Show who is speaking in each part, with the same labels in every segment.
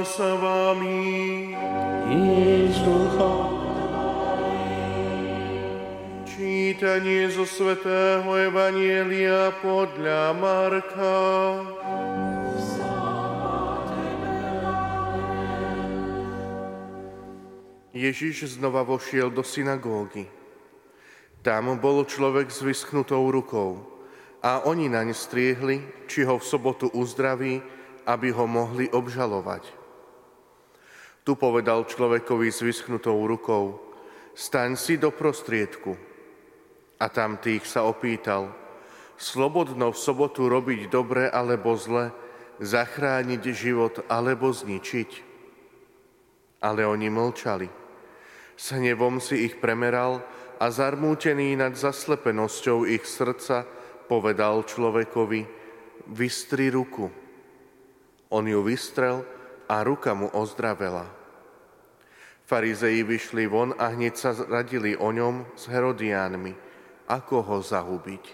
Speaker 1: s vami. Čítanie zo svätého Evanielia podľa Marka. Ježiš znova vošiel do synagógy. Tam bol človek s vyschnutou rukou a oni naň striehli, či ho v sobotu uzdraví, aby ho mohli obžalovať. Tu povedal človekovi s vyschnutou rukou, staň si do prostriedku. A tam tých sa opýtal, slobodno v sobotu robiť dobre alebo zle, zachrániť život alebo zničiť. Ale oni mlčali. S hnevom si ich premeral a zarmútený nad zaslepenosťou ich srdca povedal človekovi, vystri ruku. On ju vystrel a ruka mu ozdravela. Farizeji vyšli von a hneď sa radili o ňom s Herodiánmi, ako ho zahubiť.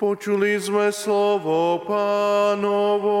Speaker 1: Počuli sme slovo pánovo.